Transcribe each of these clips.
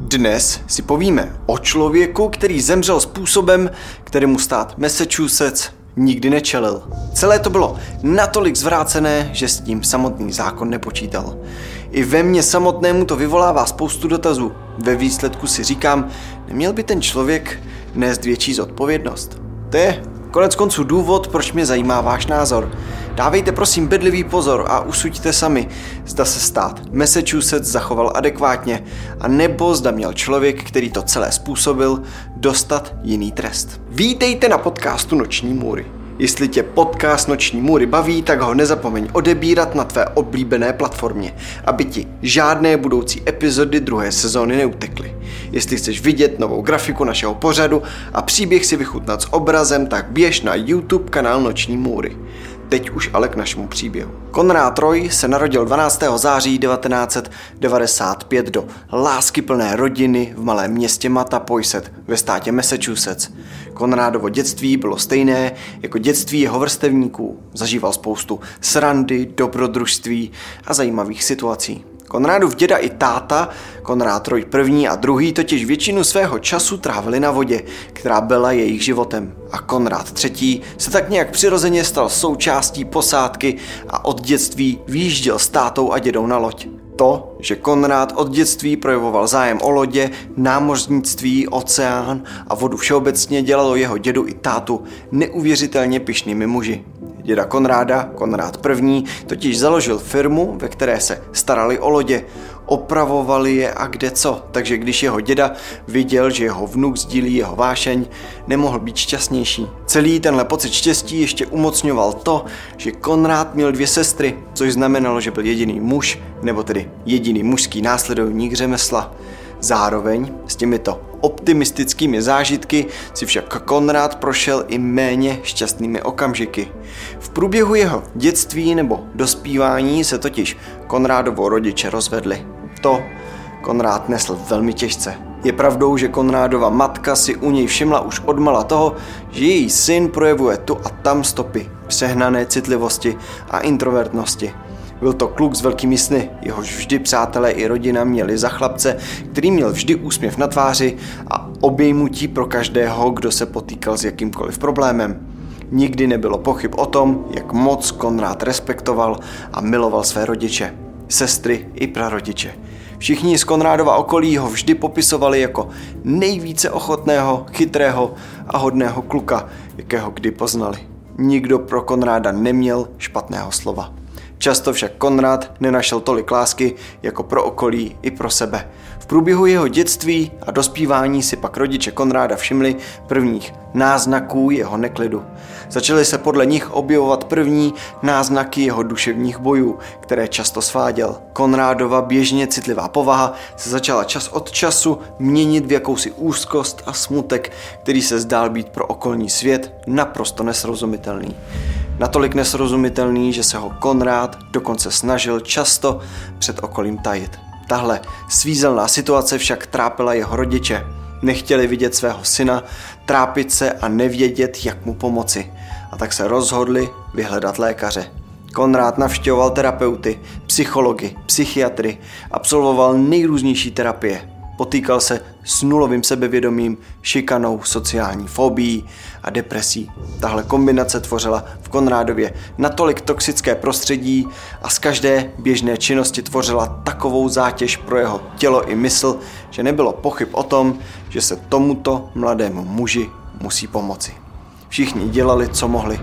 Dnes si povíme o člověku, který zemřel způsobem, kterému stát Massachusetts nikdy nečelil. Celé to bylo natolik zvrácené, že s tím samotný zákon nepočítal. I ve mně samotnému to vyvolává spoustu dotazů. Ve výsledku si říkám, neměl by ten člověk nést větší zodpovědnost. To je konec konců důvod, proč mě zajímá váš názor. Dávejte prosím bedlivý pozor a usuďte sami, zda se stát Massachusetts zachoval adekvátně a nebo zda měl člověk, který to celé způsobil, dostat jiný trest. Vítejte na podcastu Noční můry. Jestli tě podcast Noční můry baví, tak ho nezapomeň odebírat na tvé oblíbené platformě, aby ti žádné budoucí epizody druhé sezóny neutekly. Jestli chceš vidět novou grafiku našeho pořadu a příběh si vychutnat s obrazem, tak běž na YouTube kanál Noční můry. Teď už ale k našemu příběhu. Konrád Roy se narodil 12. září 1995 do láskyplné rodiny v malém městě Mattapoisett ve státě Massachusetts. Konrádovo dětství bylo stejné jako dětství jeho vrstevníků. Zažíval spoustu srandy, dobrodružství a zajímavých situací. Konrádův děda i táta, Konrád Roy první a druhý, totiž většinu svého času trávili na vodě, která byla jejich životem. A Konrád třetí se tak nějak přirozeně stal součástí posádky a od dětství výjížděl s tátou a dědou na loď. To, že Konrád od dětství projevoval zájem o lodě, námořnictví, oceán a vodu všeobecně dělalo jeho dědu i tátu neuvěřitelně pyšnými muži. Děda Konráda, Konrád I., totiž založil firmu, ve které se starali o lodě, opravovali je a kde co, takže když jeho děda viděl, že jeho vnuk sdílí jeho vášeň, nemohl být šťastnější. Celý tenhle pocit štěstí ještě umocňoval to, že Konrád měl dvě sestry, což znamenalo, že byl jediný muž, nebo tedy jediný mužský následovník řemesla. Zároveň s těmito optimistickými zážitky si však Konrád prošel i méně šťastnými okamžiky. V průběhu jeho dětství nebo dospívání se totiž Konrádovo rodiče rozvedli. To Konrád nesl velmi těžce. Je pravdou, že Konrádova matka si u něj všimla už odmala toho, že její syn projevuje tu a tam stopy přehnané citlivosti a introvertnosti. Byl to kluk s velkými sny, jehož vždy přátelé i rodina měli za chlapce, který měl vždy úsměv na tváři a obejmutí pro každého, kdo se potýkal s jakýmkoliv problémem. Nikdy nebylo pochyb o tom, jak moc Konrád respektoval a miloval své rodiče, sestry i prarodiče. Všichni z Konrádova okolí ho vždy popisovali jako nejvíce ochotného, chytrého a hodného kluka, jakého kdy poznali. Nikdo pro Konráda neměl špatného slova. Často však Konrad nenašel tolik lásky jako pro okolí i pro sebe. Průběhu jeho dětství a dospívání si pak rodiče Konráda všimli prvních náznaků jeho neklidu. Začaly se podle nich objevovat první náznaky jeho duševních bojů, které často sváděl. Konrádova běžně citlivá povaha se začala čas od času měnit v jakousi úzkost a smutek, který se zdál být pro okolní svět naprosto nesrozumitelný. Natolik nesrozumitelný, že se ho Konrád dokonce snažil často před okolím tajit. Tahle svízelná situace však trápila jeho rodiče. Nechtěli vidět svého syna, trápit se a nevědět, jak mu pomoci. A tak se rozhodli vyhledat lékaře. Konrád navštěvoval terapeuty, psychology, psychiatry, absolvoval nejrůznější terapie. Potýkal se s nulovým sebevědomím, šikanou, sociální fobií a depresí. Tahle kombinace tvořila v Konrádově natolik toxické prostředí a z každé běžné činnosti tvořila takovou zátěž pro jeho tělo i mysl, že nebylo pochyb o tom, že se tomuto mladému muži musí pomoci. Všichni dělali, co mohli.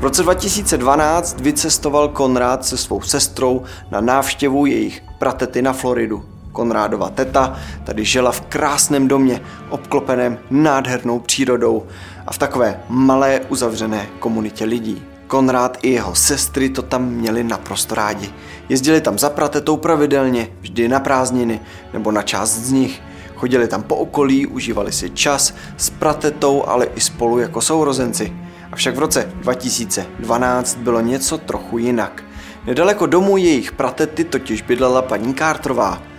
V roce 2012 vycestoval Konrád se svou sestrou na návštěvu jejich pratety na Floridu. Konrádova teta tady žila v krásném domě, obklopeném nádhernou přírodou a v takové malé uzavřené komunitě lidí. Konrád i jeho sestry to tam měli naprosto rádi. Jezdili tam za pratetou pravidelně, vždy na prázdniny nebo na část z nich. Chodili tam po okolí, užívali si čas s pratetou, ale i spolu jako sourozenci. Avšak v roce 2012 bylo něco trochu jinak. Nedaleko domů jejich pratety totiž bydlela paní Carterová,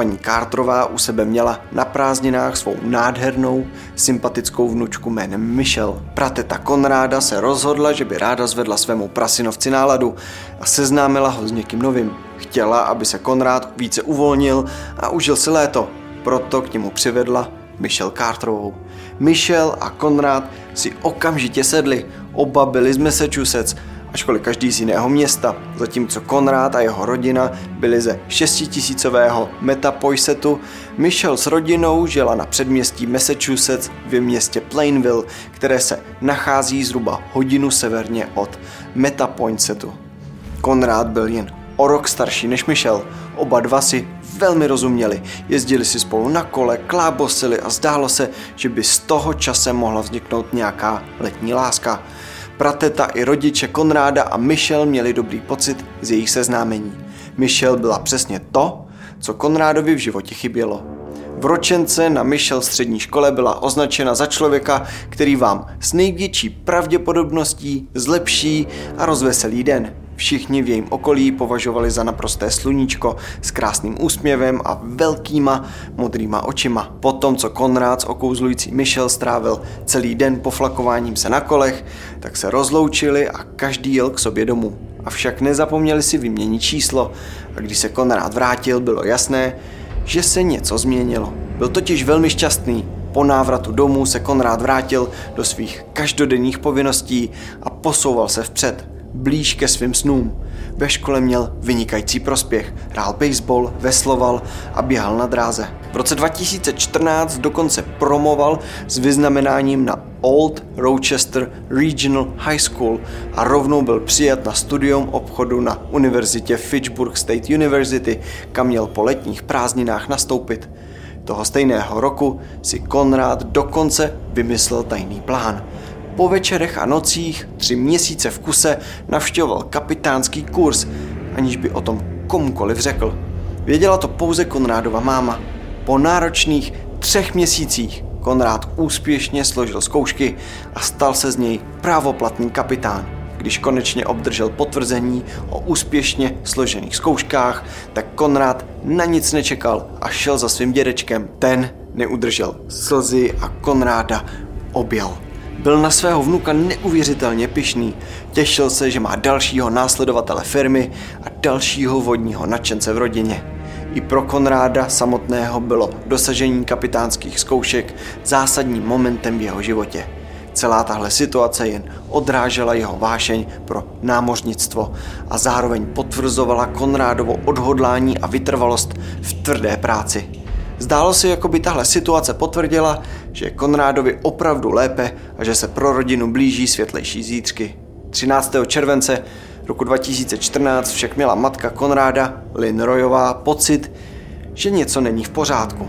paní Carterová u sebe měla na prázdninách svou nádhernou, sympatickou vnučku jménem Michelle. Prateta Konráda se rozhodla, že by ráda zvedla svému prasinovci náladu a seznámila ho s někým novým. Chtěla, aby se Konrád více uvolnil a užil si léto. proto k němu přivedla Michelle Carterovou. Michelle a Konrad si okamžitě sedli, oba byli z Massachusetts, ačkoliv každý z jiného města, zatímco Konrad a jeho rodina byli ze šestitisícového Metapoisetu, Michelle s rodinou žila na předměstí Massachusetts v městě Plainville, které se nachází zhruba hodinu severně od Metapoinsetu. Konrad byl jen o rok starší než Michelle, oba dva si velmi rozuměli. Jezdili si spolu na kole, klábosili a zdálo se, že by z toho časem mohla vzniknout nějaká letní láska. Prateta i rodiče Konráda a Michelle měli dobrý pocit z jejich seznámení. Michelle byla přesně to, co Konrádovi v životě chybělo. V ročence na Michelle střední škole byla označena za člověka, který vám s největší pravděpodobností zlepší a rozveselí den. Všichni v jejím okolí považovali za naprosté sluníčko s krásným úsměvem a velkýma modrýma očima. Potom, co Konrád s okouzlující Michel strávil celý den poflakováním se na kolech, tak se rozloučili a každý jel k sobě domů. Avšak nezapomněli si vyměnit číslo a když se Konrád vrátil, bylo jasné, že se něco změnilo. Byl totiž velmi šťastný, po návratu domů se Konrád vrátil do svých každodenních povinností a posouval se vpřed blíž ke svým snům. Ve škole měl vynikající prospěch, hrál baseball, vesloval a běhal na dráze. V roce 2014 dokonce promoval s vyznamenáním na Old Rochester Regional High School a rovnou byl přijat na studium obchodu na univerzitě Fitchburg State University, kam měl po letních prázdninách nastoupit. Toho stejného roku si Konrad dokonce vymyslel tajný plán – po večerech a nocích tři měsíce v kuse navštěvoval kapitánský kurz, aniž by o tom komukoliv řekl. Věděla to pouze Konrádova máma. Po náročných třech měsících Konrád úspěšně složil zkoušky a stal se z něj právoplatný kapitán. Když konečně obdržel potvrzení o úspěšně složených zkouškách, tak Konrád na nic nečekal a šel za svým dědečkem. Ten neudržel slzy a Konráda objal. Byl na svého vnuka neuvěřitelně pišný. Těšil se, že má dalšího následovatele firmy a dalšího vodního nadšence v rodině. I pro Konráda samotného bylo dosažení kapitánských zkoušek zásadním momentem v jeho životě. Celá tahle situace jen odrážela jeho vášeň pro námořnictvo a zároveň potvrzovala Konrádovo odhodlání a vytrvalost v tvrdé práci. Zdálo se, jako by tahle situace potvrdila, že je Konrádovi opravdu lépe a že se pro rodinu blíží světlejší zítřky. 13. července roku 2014 však měla matka Konráda, Lynn Royová, pocit, že něco není v pořádku.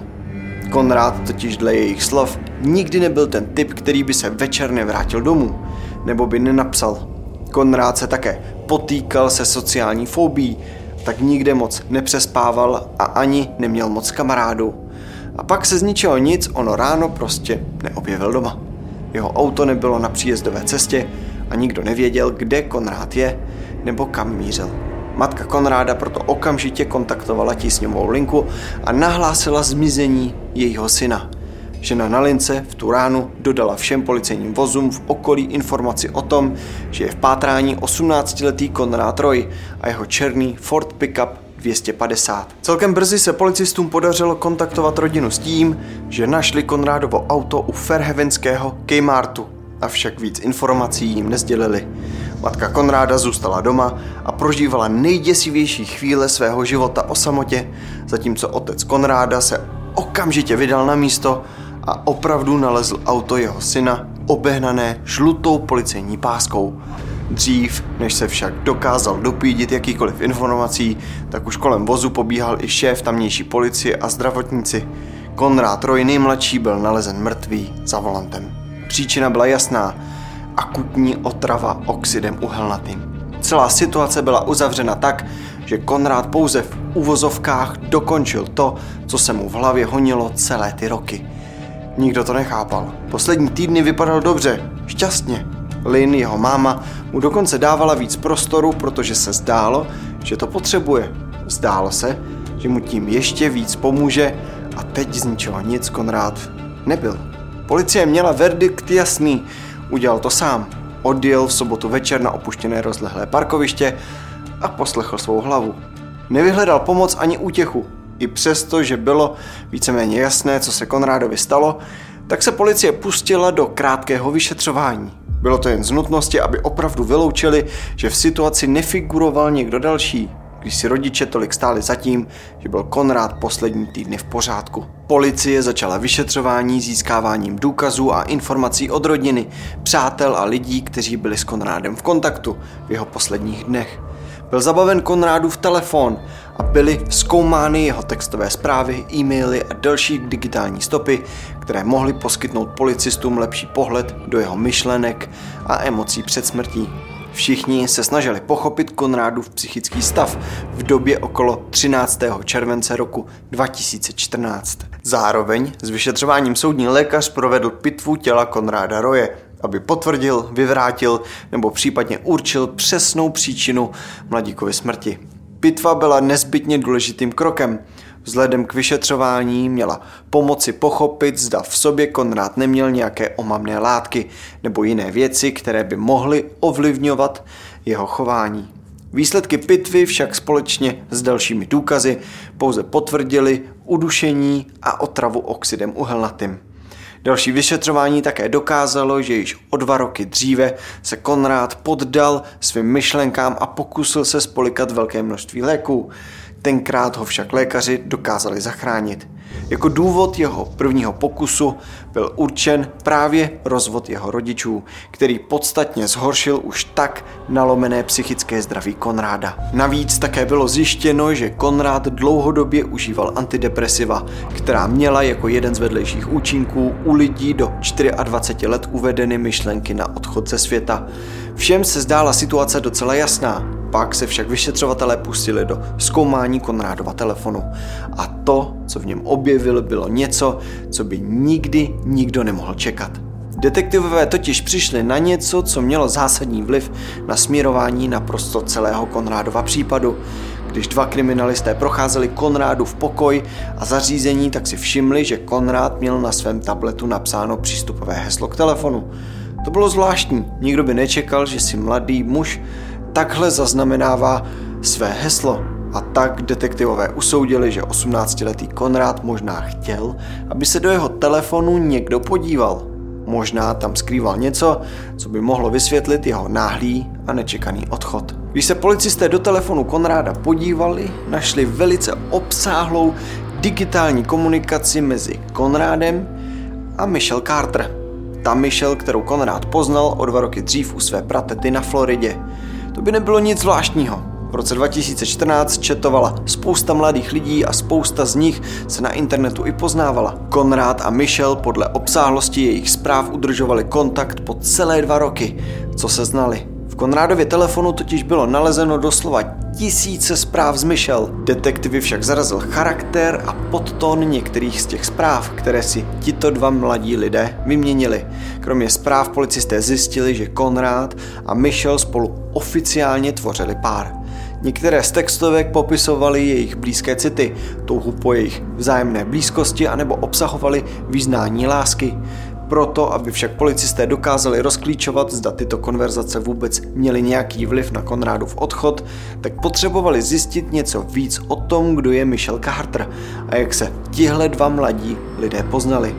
Konrád totiž dle jejich slov nikdy nebyl ten typ, který by se večer nevrátil domů, nebo by nenapsal. Konrád se také potýkal se sociální fobí, tak nikde moc nepřespával a ani neměl moc kamarádů. A pak se z ničeho nic ono ráno prostě neobjevil doma. Jeho auto nebylo na příjezdové cestě a nikdo nevěděl, kde Konrád je nebo kam mířil. Matka Konráda proto okamžitě kontaktovala tísňovou linku a nahlásila zmizení jejího syna – Žena na lince v tu ránu dodala všem policejním vozům v okolí informaci o tom, že je v pátrání 18-letý Konrad Roy a jeho černý Ford Pickup 250. Celkem brzy se policistům podařilo kontaktovat rodinu s tím, že našli Konrádovo auto u Fairhavenského Kmartu, avšak víc informací jim nezdělili. Matka Konráda zůstala doma a prožívala nejděsivější chvíle svého života o samotě, zatímco otec Konráda se okamžitě vydal na místo a opravdu nalezl auto jeho syna obehnané žlutou policejní páskou. Dřív, než se však dokázal dopídit jakýkoliv informací, tak už kolem vozu pobíhal i šéf tamnější policie a zdravotníci. Konrád Roy nejmladší byl nalezen mrtvý za volantem. Příčina byla jasná. Akutní otrava oxidem uhelnatým. Celá situace byla uzavřena tak, že Konrád pouze v uvozovkách dokončil to, co se mu v hlavě honilo celé ty roky – Nikdo to nechápal. Poslední týdny vypadal dobře, šťastně. Lynn, jeho máma, mu dokonce dávala víc prostoru, protože se zdálo, že to potřebuje. Zdálo se, že mu tím ještě víc pomůže a teď z ničeho nic Konrád nebyl. Policie měla verdikt jasný, udělal to sám. Odjel v sobotu večer na opuštěné rozlehlé parkoviště a poslechl svou hlavu. Nevyhledal pomoc ani útěchu. I přesto, že bylo víceméně jasné, co se Konrádovi stalo, tak se policie pustila do krátkého vyšetřování. Bylo to jen z nutnosti, aby opravdu vyloučili, že v situaci nefiguroval někdo další, když si rodiče tolik stáli za tím, že byl Konrád poslední týdny v pořádku. Policie začala vyšetřování získáváním důkazů a informací od rodiny, přátel a lidí, kteří byli s Konrádem v kontaktu v jeho posledních dnech. Byl zabaven Konrádův telefon a byly zkoumány jeho textové zprávy, e-maily a další digitální stopy, které mohly poskytnout policistům lepší pohled do jeho myšlenek a emocí před smrtí. Všichni se snažili pochopit Konrádův psychický stav v době okolo 13. července roku 2014. Zároveň s vyšetřováním soudní lékař provedl pitvu těla Konráda Roje, aby potvrdil, vyvrátil nebo případně určil přesnou příčinu mladíkovy smrti. Pitva byla nezbytně důležitým krokem. Vzhledem k vyšetřování měla pomoci pochopit, zda v sobě Konrád neměl nějaké omamné látky nebo jiné věci, které by mohly ovlivňovat jeho chování. Výsledky pitvy však společně s dalšími důkazy pouze potvrdili udušení a otravu oxidem uhelnatým. Další vyšetřování také dokázalo, že již o dva roky dříve se Konrád poddal svým myšlenkám a pokusil se spolikat velké množství léků. Tenkrát ho však lékaři dokázali zachránit. Jako důvod jeho prvního pokusu byl určen právě rozvod jeho rodičů, který podstatně zhoršil už tak nalomené psychické zdraví Konráda. Navíc také bylo zjištěno, že Konrád dlouhodobě užíval antidepresiva, která měla jako jeden z vedlejších účinků u lidí do 24 let uvedeny myšlenky na odchod ze světa. Všem se zdála situace docela jasná. Pak se však vyšetřovatelé pustili do zkoumání Konrádova telefonu. A to, co v něm objevil, bylo něco, co by nikdy nikdo nemohl čekat. Detektivové totiž přišli na něco, co mělo zásadní vliv na směrování naprosto celého Konrádova případu. Když dva kriminalisté procházeli Konrádu v pokoj a zařízení, tak si všimli, že Konrád měl na svém tabletu napsáno přístupové heslo k telefonu. To bylo zvláštní, nikdo by nečekal, že si mladý muž takhle zaznamenává své heslo. A tak detektivové usoudili, že 18-letý Konrád možná chtěl, aby se do jeho telefonu někdo podíval. Možná tam skrýval něco, co by mohlo vysvětlit jeho náhlý a nečekaný odchod. Když se policisté do telefonu Konráda podívali, našli velice obsáhlou digitální komunikaci mezi Konrádem a Michelle Carter. Ta Michelle, kterou Konrád poznal o dva roky dřív u své pratety na Floridě. To by nebylo nic zvláštního. V roce 2014 četovala spousta mladých lidí a spousta z nich se na internetu i poznávala. Konrád a Michel podle obsáhlosti jejich zpráv udržovali kontakt po celé dva roky, co se znali. V Konrádově telefonu totiž bylo nalezeno doslova tisíce zpráv z Michel. Detektivy však zarazil charakter a podtón některých z těch zpráv, které si tito dva mladí lidé vyměnili. Kromě zpráv policisté zjistili, že Konrád a Michel spolu oficiálně tvořili pár. Některé z textovek popisovaly jejich blízké city, touhu po jejich vzájemné blízkosti anebo obsahovaly význání lásky. Proto, aby však policisté dokázali rozklíčovat, zda tyto konverzace vůbec měly nějaký vliv na Konrádův odchod, tak potřebovali zjistit něco víc o tom, kdo je Michel Carter a jak se tihle dva mladí lidé poznali.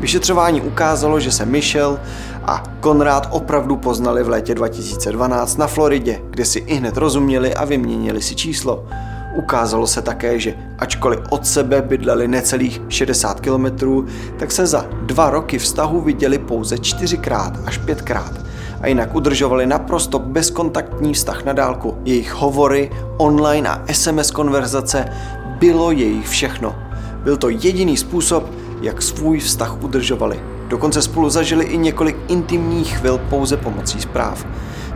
Vyšetřování ukázalo, že se Michel a Konrád opravdu poznali v létě 2012 na Floridě, kde si i hned rozuměli a vyměnili si číslo. Ukázalo se také, že ačkoliv od sebe bydleli necelých 60 kilometrů, tak se za dva roky vztahu viděli pouze čtyřikrát až pětkrát a jinak udržovali naprosto bezkontaktní vztah na dálku. Jejich hovory, online a SMS konverzace bylo jejich všechno. Byl to jediný způsob, jak svůj vztah udržovali. Dokonce spolu zažili i několik intimních chvil pouze pomocí zpráv.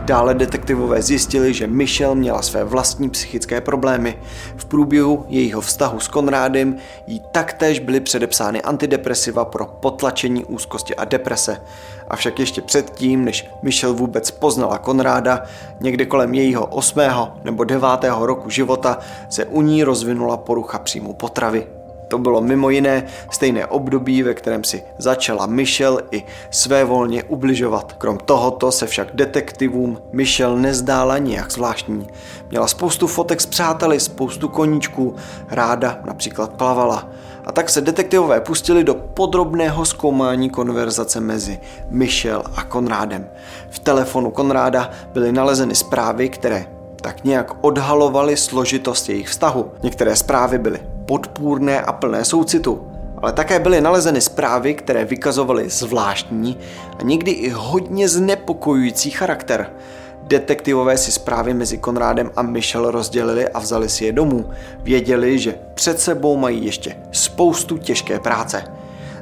Dále detektivové zjistili, že Michelle měla své vlastní psychické problémy. V průběhu jejího vztahu s Konrádem jí taktéž byly předepsány antidepresiva pro potlačení úzkosti a deprese. Avšak ještě předtím, než Michelle vůbec poznala Konráda, někde kolem jejího 8. nebo 9. roku života se u ní rozvinula porucha příjmu potravy. To bylo mimo jiné stejné období, ve kterém si začala Michelle i svévolně ubližovat. Krom tohoto se však detektivům Michelle nezdála nijak zvláštní. Měla spoustu fotek s přáteli, spoustu koníčků, ráda například plavala. A tak se detektivové pustili do podrobného zkoumání konverzace mezi Michelle a Konrádem. V telefonu Konráda byly nalezeny zprávy, které tak nějak odhalovaly složitost jejich vztahu. Některé zprávy byly podpůrné a plné soucitu, ale také byly nalezeny zprávy, které vykazovaly zvláštní a někdy i hodně znepokojující charakter. Detektivové si zprávy mezi Konrádem a Michelle rozdělili a vzali si je domů. Věděli, že před sebou mají ještě spoustu těžké práce.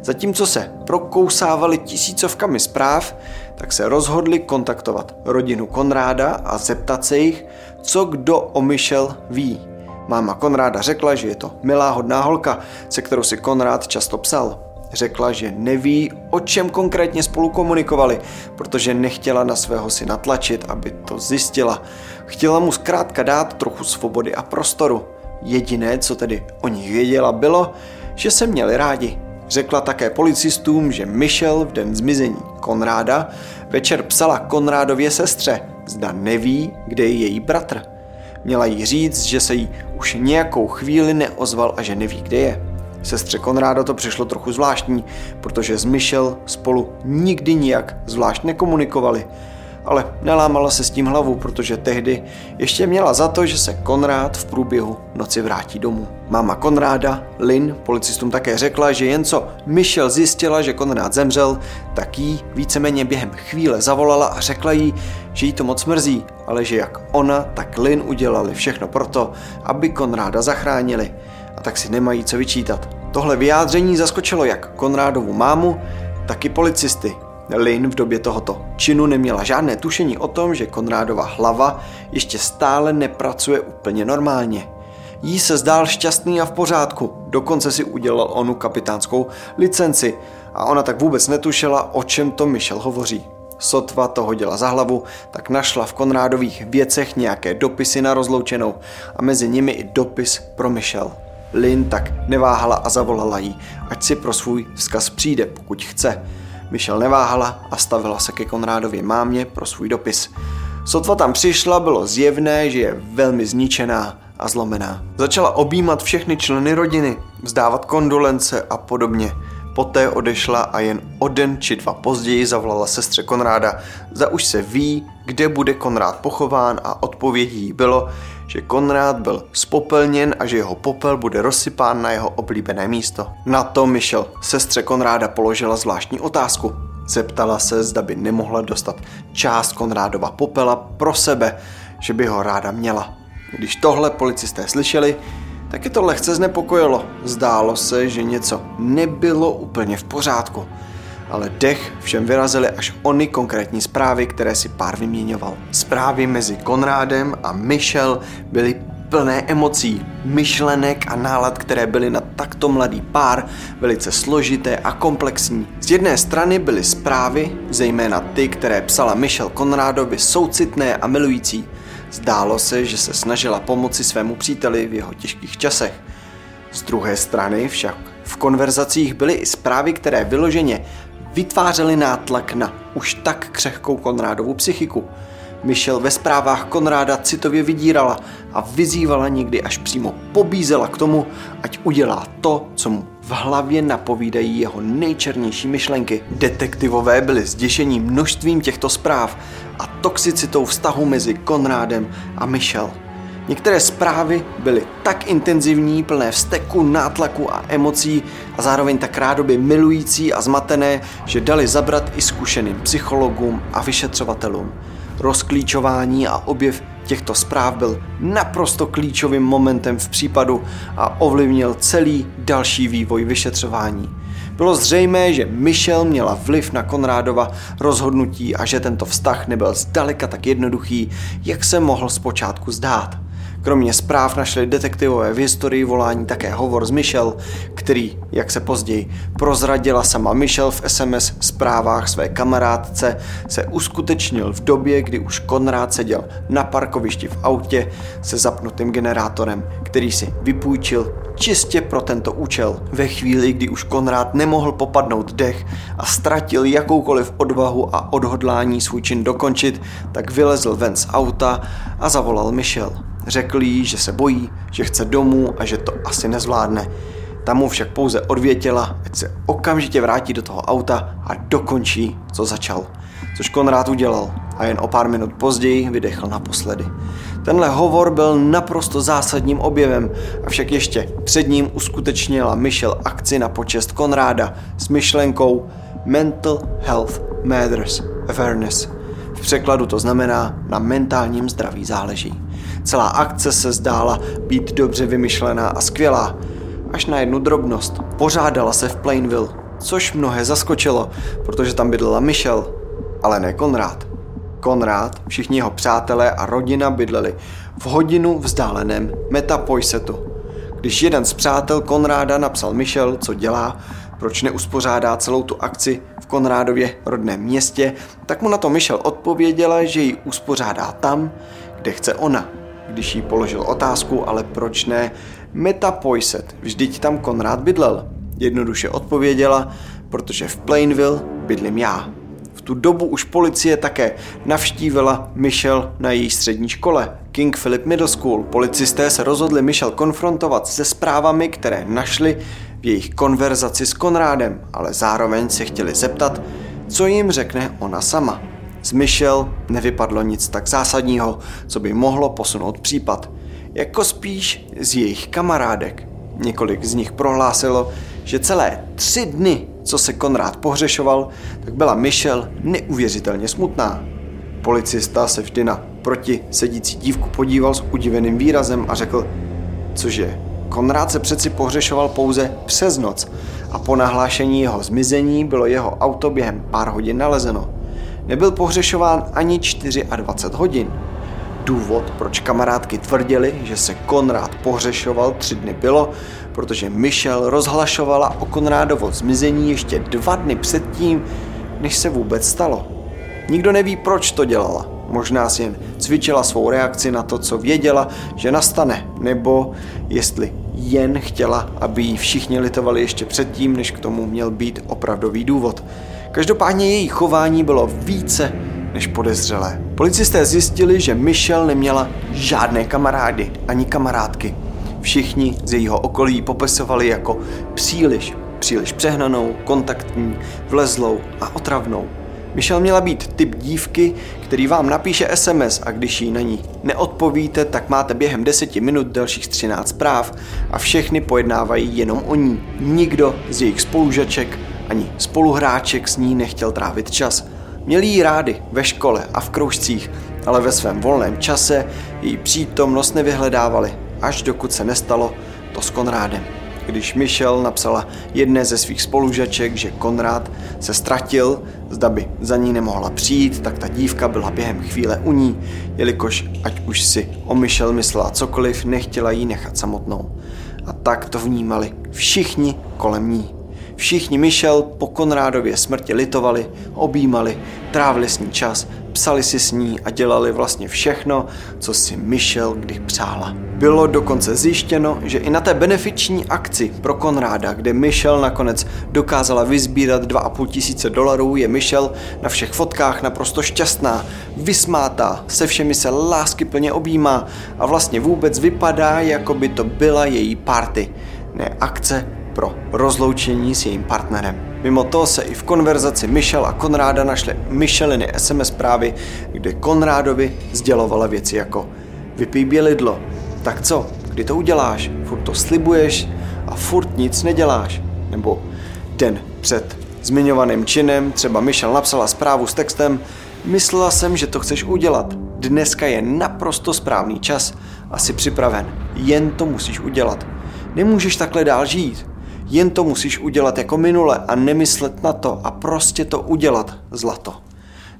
Zatímco se prokousávali tisícovkami zpráv, tak se rozhodli kontaktovat rodinu Konráda a zeptat se jich, co kdo o Michelle ví. Máma Konráda řekla, že je to milá hodná holka, se kterou si Konrád často psal. Řekla, že neví, o čem konkrétně spolu komunikovali, protože nechtěla na svého syna tlačit, aby to zjistila. Chtěla mu zkrátka dát trochu svobody a prostoru. Jediné, co tedy o nich věděla, bylo, že se měli rádi. Řekla také policistům, že Michelle v den zmizení Konráda večer psala Konrádově sestře, zda neví, kde je její bratr. Měla jí říct, že se jí už nějakou chvíli neozval a že neví, kde je. Sestře Konráda to přišlo trochu zvláštní, protože s Michelle spolu nikdy nijak zvlášť nekomunikovali ale nelámala se s tím hlavu, protože tehdy ještě měla za to, že se Konrád v průběhu noci vrátí domů. Máma Konráda, Lynn, policistům také řekla, že jen co Michelle zjistila, že Konrád zemřel, tak jí víceméně během chvíle zavolala a řekla jí, že jí to moc mrzí, ale že jak ona, tak Lynn udělali všechno proto, aby Konráda zachránili a tak si nemají co vyčítat. Tohle vyjádření zaskočilo jak Konrádovu mámu, tak i policisty, Lynn v době tohoto činu neměla žádné tušení o tom, že Konrádova hlava ještě stále nepracuje úplně normálně. Jí se zdál šťastný a v pořádku, dokonce si udělal onu kapitánskou licenci a ona tak vůbec netušila, o čem to Michel hovoří. Sotva to hodila za hlavu, tak našla v Konrádových věcech nějaké dopisy na rozloučenou a mezi nimi i dopis pro Michel. Lynn tak neváhala a zavolala jí, ať si pro svůj vzkaz přijde, pokud chce. Michelle neváhala a stavila se ke Konrádově mámě pro svůj dopis. Sotva tam přišla, bylo zjevné, že je velmi zničená a zlomená. Začala objímat všechny členy rodiny, vzdávat kondolence a podobně. Poté odešla a jen o den či dva později zavolala sestře Konráda, za už se ví, kde bude Konrád pochován a odpovědí bylo, že Konrád byl spopelněn a že jeho popel bude rozsypán na jeho oblíbené místo. Na to Michel sestře Konráda položila zvláštní otázku. Zeptala se, zda by nemohla dostat část Konrádova popela pro sebe, že by ho ráda měla. Když tohle policisté slyšeli, tak je to lehce znepokojilo. Zdálo se, že něco nebylo úplně v pořádku. Ale dech všem vyrazily až ony konkrétní zprávy, které si pár vyměňoval. Zprávy mezi Konrádem a Michel byly plné emocí, myšlenek a nálad, které byly na takto mladý pár velice složité a komplexní. Z jedné strany byly zprávy, zejména ty, které psala Michelle Konrádovi, soucitné a milující. Zdálo se, že se snažila pomoci svému příteli v jeho těžkých časech. Z druhé strany však v konverzacích byly i zprávy, které vyloženě vytvářely nátlak na už tak křehkou Konrádovu psychiku. Michelle ve zprávách Konráda citově vydírala a vyzývala někdy až přímo pobízela k tomu, ať udělá to, co mu v hlavě napovídají jeho nejčernější myšlenky. Detektivové byli zděšení množstvím těchto zpráv a toxicitou vztahu mezi Konrádem a Michelle. Některé zprávy byly tak intenzivní, plné vzteku, nátlaku a emocí a zároveň tak rádoby milující a zmatené, že dali zabrat i zkušeným psychologům a vyšetřovatelům. Rozklíčování a objev těchto zpráv byl naprosto klíčovým momentem v případu a ovlivnil celý další vývoj vyšetřování. Bylo zřejmé, že Michelle měla vliv na Konrádova rozhodnutí a že tento vztah nebyl zdaleka tak jednoduchý, jak se mohl zpočátku zdát. Kromě zpráv našli detektivové v historii volání také hovor s Michelle, který, jak se později prozradila sama Michelle v SMS zprávách své kamarádce, se uskutečnil v době, kdy už Konrád seděl na parkovišti v autě se zapnutým generátorem, který si vypůjčil čistě pro tento účel. Ve chvíli, kdy už Konrád nemohl popadnout dech a ztratil jakoukoliv odvahu a odhodlání svůj čin dokončit, tak vylezl ven z auta a zavolal Michel. Řekl jí, že se bojí, že chce domů a že to asi nezvládne. Ta mu však pouze odvětila, ať se okamžitě vrátí do toho auta a dokončí, co začal. Což Konrád udělal a jen o pár minut později vydechl naposledy. Tenhle hovor byl naprosto zásadním objevem, avšak ještě před ním uskutečnila Michelle akci na počest Konráda s myšlenkou Mental Health Matters Awareness. V překladu to znamená na mentálním zdraví záleží. Celá akce se zdála být dobře vymyšlená a skvělá, až na jednu drobnost. Pořádala se v Plainville, což mnohé zaskočilo, protože tam bydlela Michelle, ale ne Konrád. Konrád, všichni jeho přátelé a rodina bydleli v hodinu vzdáleném Metapoisetu. Když jeden z přátel Konráda napsal Michel, co dělá, proč neuspořádá celou tu akci v Konrádově rodném městě, tak mu na to Michel odpověděla, že ji uspořádá tam, kde chce ona. Když jí položil otázku, ale proč ne Metapoiset, vždyť tam Konrád bydlel. Jednoduše odpověděla, protože v Plainville bydlím já tu dobu už policie také navštívila Michelle na její střední škole, King Philip Middle School. Policisté se rozhodli Michelle konfrontovat se zprávami, které našli v jejich konverzaci s Konrádem, ale zároveň se chtěli zeptat, co jim řekne ona sama. Z Michelle nevypadlo nic tak zásadního, co by mohlo posunout případ. Jako spíš z jejich kamarádek. Několik z nich prohlásilo, že celé tři dny co se Konrád pohřešoval, tak byla Michelle neuvěřitelně smutná. Policista se vždy na proti sedící dívku podíval s udiveným výrazem a řekl, cože, Konrád se přeci pohřešoval pouze přes noc a po nahlášení jeho zmizení bylo jeho auto během pár hodin nalezeno. Nebyl pohřešován ani 24 hodin. Důvod, proč kamarádky tvrdili, že se Konrád pohřešoval tři dny bylo, protože Michelle rozhlašovala o Konrádovo zmizení ještě dva dny předtím, než se vůbec stalo. Nikdo neví, proč to dělala. Možná si jen cvičila svou reakci na to, co věděla, že nastane, nebo jestli jen chtěla, aby jí všichni litovali ještě předtím, než k tomu měl být opravdový důvod. Každopádně její chování bylo více než podezřelé. Policisté zjistili, že Michelle neměla žádné kamarády ani kamarádky. Všichni z jejího okolí popisovali jako příliš, příliš přehnanou, kontaktní, vlezlou a otravnou. Michelle měla být typ dívky, který vám napíše SMS a když jí na ní neodpovíte, tak máte během 10 minut dalších 13 zpráv a všechny pojednávají jenom o ní. Nikdo z jejich spolužaček ani spoluhráček s ní nechtěl trávit čas. Měli jí rády ve škole a v kroužcích, ale ve svém volném čase její přítomnost nevyhledávali až dokud se nestalo to s Konrádem. Když Michelle napsala jedné ze svých spolužaček, že Konrád se ztratil, zda by za ní nemohla přijít, tak ta dívka byla během chvíle u ní, jelikož ať už si o Michelle myslela cokoliv, nechtěla jí nechat samotnou. A tak to vnímali všichni kolem ní. Všichni Michelle po Konrádově smrti litovali, objímali, trávili s ní čas, psali si s ní a dělali vlastně všechno, co si Michelle kdy přála. Bylo dokonce zjištěno, že i na té benefiční akci pro Konráda, kde Michelle nakonec dokázala vyzbírat 2,5 tisíce dolarů, je Michelle na všech fotkách naprosto šťastná, vysmátá, se všemi se lásky plně objímá a vlastně vůbec vypadá, jako by to byla její party. Ne akce pro rozloučení s jejím partnerem. Mimo to se i v konverzaci Michel a Konráda našly Micheliny SMS zprávy, kde Konrádovi sdělovala věci jako vypij bělidlo, tak co, kdy to uděláš, furt to slibuješ a furt nic neděláš. Nebo den před zmiňovaným činem třeba Michel napsala zprávu s textem Myslela jsem, že to chceš udělat. Dneska je naprosto správný čas a jsi připraven. Jen to musíš udělat. Nemůžeš takhle dál žít. Jen to musíš udělat jako minule a nemyslet na to a prostě to udělat, zlato.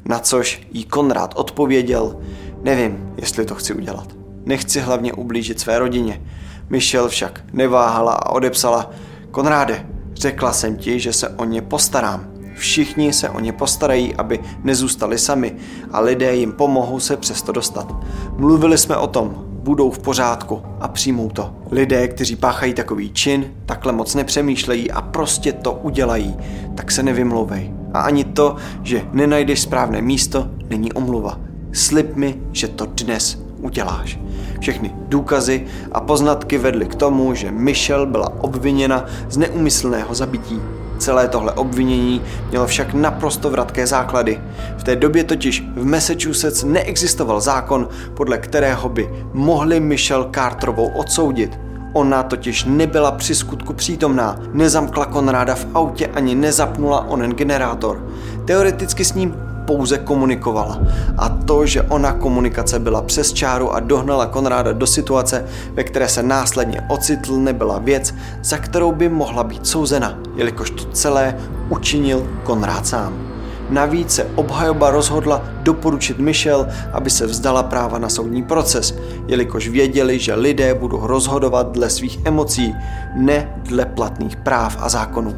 Na což jí Konrád odpověděl, nevím, jestli to chci udělat. Nechci hlavně ublížit své rodině. Michelle však neváhala a odepsala, Konráde, řekla jsem ti, že se o ně postarám. Všichni se o ně postarají, aby nezůstali sami a lidé jim pomohou se přesto dostat. Mluvili jsme o tom, budou v pořádku a přijmou to. Lidé, kteří páchají takový čin, takhle moc nepřemýšlejí a prostě to udělají, tak se nevymlouvej. A ani to, že nenajdeš správné místo, není omluva. Slib mi, že to dnes uděláš. Všechny důkazy a poznatky vedly k tomu, že Michelle byla obviněna z neumyslného zabití. Celé tohle obvinění mělo však naprosto vratké základy. V té době totiž v Massachusetts neexistoval zákon, podle kterého by mohli Michelle Carterovou odsoudit. Ona totiž nebyla při skutku přítomná, nezamkla Konráda v autě ani nezapnula onen generátor. Teoreticky s ním pouze komunikovala. A to, že ona komunikace byla přes čáru a dohnala Konráda do situace, ve které se následně ocitl, nebyla věc, za kterou by mohla být souzena, jelikož to celé učinil Konrád sám. Navíc se obhajoba rozhodla doporučit Michelle, aby se vzdala práva na soudní proces, jelikož věděli, že lidé budou rozhodovat dle svých emocí, ne dle platných práv a zákonů,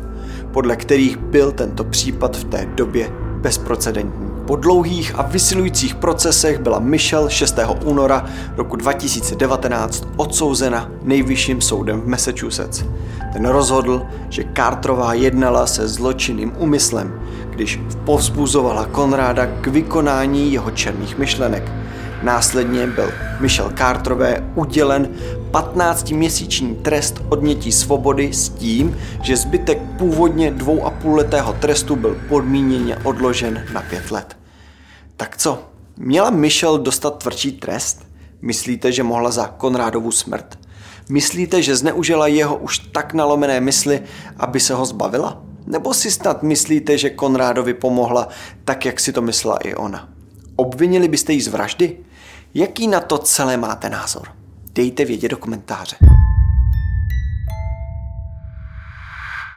podle kterých byl tento případ v té době bezprecedentní. Po dlouhých a vysilujících procesech byla Michelle 6. února roku 2019 odsouzena nejvyšším soudem v Massachusetts. Ten rozhodl, že Carterová jednala se zločinným úmyslem, když povzbuzovala Konráda k vykonání jeho černých myšlenek. Následně byl Michelle Carterové udělen 15-měsíční trest odnětí svobody s tím, že zbytek původně dvou a půl letého trestu byl podmíněně odložen na pět let. Tak co, měla Michelle dostat tvrdší trest? Myslíte, že mohla za Konrádovu smrt? Myslíte, že zneužila jeho už tak nalomené mysli, aby se ho zbavila? Nebo si snad myslíte, že Konrádovi pomohla tak, jak si to myslela i ona? Obvinili byste ji z vraždy? Jaký na to celé máte názor? Dejte vědět do komentáře.